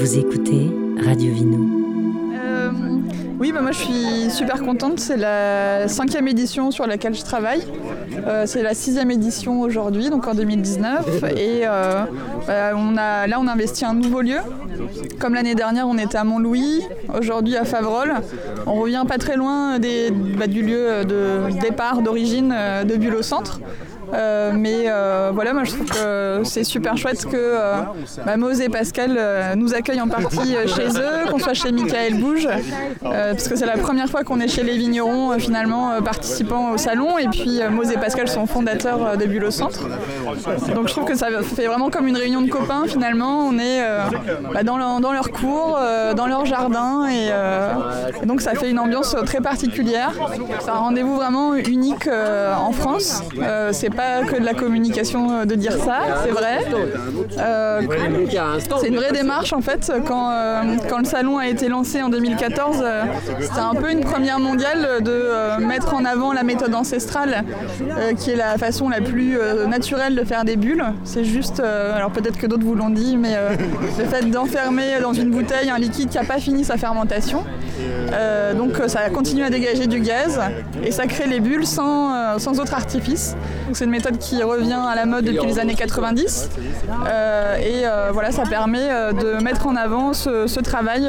Vous écoutez Radio Vino. Euh, oui, bah moi je suis super contente. C'est la cinquième édition sur laquelle je travaille. Euh, c'est la sixième édition aujourd'hui, donc en 2019. Et euh, bah, on a, là, on a investi un nouveau lieu. Comme l'année dernière, on était à Montlouis, aujourd'hui à Favrol. On revient pas très loin bah, du lieu de départ, d'origine de Bulle au centre. Euh, mais euh, voilà, moi je trouve que c'est super chouette que euh, bah, Mose et Pascal nous accueillent en partie chez eux, qu'on soit chez Michael Bouge, parce que c'est la première fois qu'on est chez les vignerons finalement participant au salon. Et puis Mose et Pascal sont fondateurs de Bulle Centre. Donc je trouve que ça fait vraiment comme une réunion de copains finalement. On est bah, dans, leur, dans, leur, cours, dans leur jardin, et, et, donc ça fait une ambiance très particulière. C'est un rendez-vous vraiment unique en France. c'est pas que de la communication euh, de dire ça, c'est vrai. Euh, c'est une vraie démarche en fait. Quand, euh, quand le salon a été lancé en 2014, c'était un peu une première mondiale de mettre en avant la méthode ancestrale, qui est la façon la plus naturelle de faire des bulles. C'est juste, alors peut-être que d'autres vous l'ont dit, mais le fait d'enfermer dans une bouteille un liquide qui n'a pas fini sa fermentation. donc ça continue à dégager du gaz et ça crée les bulles sans, sans autre artifice. C'est une méthode qui revient à la mode depuis les années 90. Euh, et euh, voilà, ça permet euh, de mettre en avant ce, travail.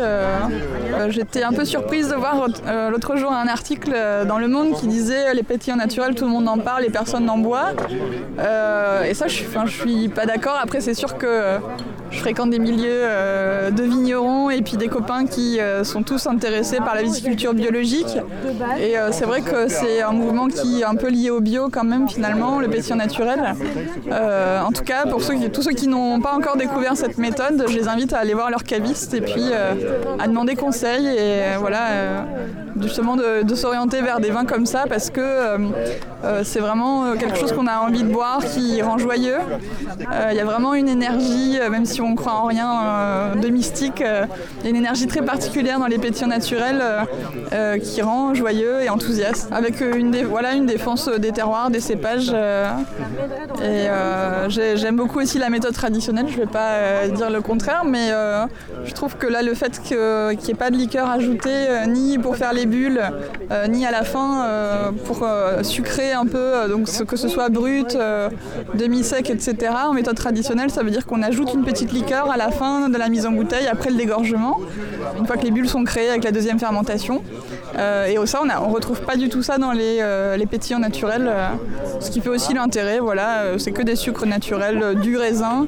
J'étais un peu surprise de voir l'autre jour un article dans Le Monde qui disait les pétillants naturels, tout le monde en parle et personne n'en boit. et ça, je, je suis pas d'accord. Après, c'est sûr que je fréquente des milieux de vignerons et puis des copains qui sont tous intéressés par la viticulture biologique. Et c'est vrai que c'est un mouvement qui est un peu lié au bio quand même finalement le pétillant naturel. Euh, en tout cas, pour ceux tous ceux qui n'ont pas encore découvert cette méthode, je les invite à aller voir leur caviste et puis euh, à demander conseil et euh, voilà, justement de, s'orienter vers des vins comme ça parce que c'est vraiment quelque chose qu'on a envie de boire, qui rend joyeux. Il y a vraiment une énergie, même si on croit en rien de mystique, il y a une énergie très particulière dans les pétillants naturels qui rend joyeux et enthousiaste, avec une, voilà, une défense des terroirs, des cépages euh, et euh, j'aime beaucoup aussi la méthode traditionnelle, je ne vais pas euh, dire le contraire, mais je trouve que là, le fait qu'il n'y ait pas de liqueur ajoutée, ni pour faire les bulles, ni à la fin pour sucrer un peu, donc que ce soit brut, demi-sec, etc. En méthode traditionnelle, ça veut dire qu'on ajoute une petite liqueur à la fin de la mise en bouteille, après le dégorgement, une fois que les bulles sont créées avec la deuxième fermentation. et ça, on ne retrouve pas du tout ça dans les, pétillants naturels, ce qui fait aussi l'intérêt, voilà, euh, c'est que des sucres naturels, euh, du raisin.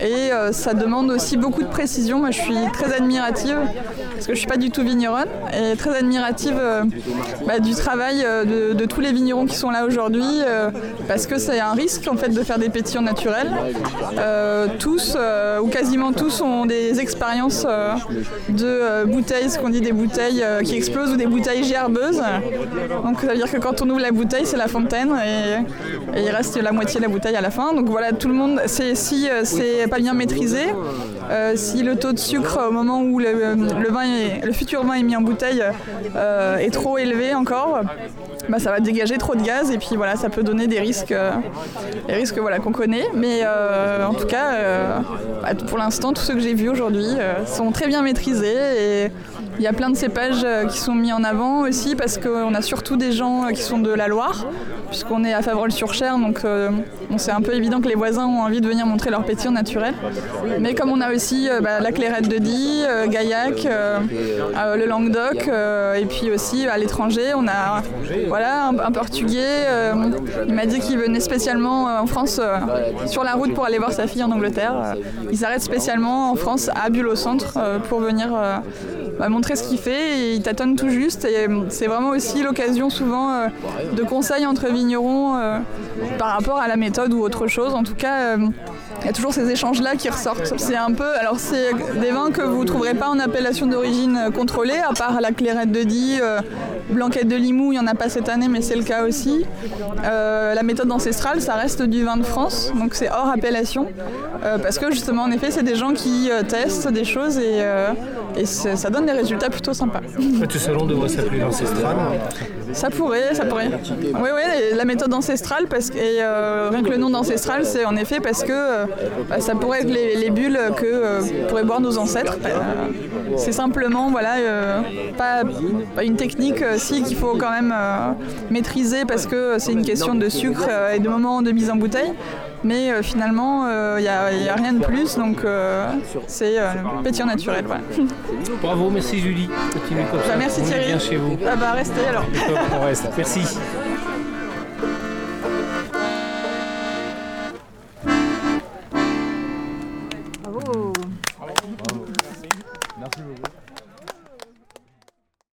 Et euh, ça demande aussi beaucoup de précision. Moi, je suis très admirative, parce que je ne suis pas du tout vigneronne, et très admirative bah, du travail de, tous les vignerons qui sont là aujourd'hui, parce que c'est un risque en fait de faire des pétillants naturels. tous, ou quasiment tous, ont des expériences de bouteilles, ce qu'on dit des bouteilles qui explosent ou des bouteilles gerbeuses. Donc ça veut dire que quand on ouvre la bouteille, c'est la fontaine et et il reste la moitié de la bouteille à la fin. Donc voilà, tout le monde, si euh, c'est pas bien maîtrisé, euh, si le taux de sucre au moment où le, vin le futur vin est mis en bouteille euh, est trop élevé encore, bah, ça va dégager trop de gaz et puis voilà, ça peut donner des risques, des risques voilà, qu'on connaît. Mais en tout cas, bah, pour l'instant, tous ceux que j'ai vus aujourd'hui sont très bien maîtrisés et il y a plein de cépages qui sont mis en avant aussi parce qu'on a surtout des gens qui sont de la Loire puisqu'on est à Favrol-sur-Cher, donc euh, c'est un peu évident que les voisins ont envie de venir montrer leur pétillant naturel. Mais comme on a aussi euh, bah, la Clairette de Die, euh, Gaillac, le Languedoc, et puis aussi à l'étranger, on a voilà, un, Portugais, il m'a dit qu'il venait spécialement en France sur la route pour aller voir sa fille en Angleterre. il s'arrête spécialement en France à Bulle au centre pour venir bah, montrer ce qu'il fait et il tâtonne tout juste et c'est vraiment aussi l'occasion souvent de conseils entre vignerons euh, par rapport à la méthode ou autre chose. En tout cas, il euh, y a toujours ces échanges-là qui ressortent. C'est un peu, alors c'est des vins que vous ne trouverez pas en appellation d'origine contrôlée, à part la clairette de Die, euh, blanquette de Limoux, il n'y en a pas cette année, mais c'est le cas aussi. la méthode ancestrale, ça reste du vin de France, donc c'est hors appellation, parce que justement, en effet, c'est des gens qui testent des choses et ça donne des résultats plutôt sympas. Le salon devrait s'appeler l'ancestral. Ça pourrait, ça pourrait. Oui, oui, la méthode ancestrale, parce que, et euh, rien que le nom d'ancestral, c'est en effet parce que euh, bah, ça pourrait être les, bulles que euh, pourraient boire nos ancêtres. c'est simplement, voilà, pas, une technique, si, qu'il faut quand même maîtriser parce que c'est une question de sucre et de moment de mise en bouteille. Mais finalement, il n'y a, rien de plus, donc c'est pétillant naturel. Bravo, merci Julie. Continuez comme bah, ça. merci Thierry. Bien chez vous. Ah bah restez alors. On reste. Merci. Bravo. Merci beaucoup.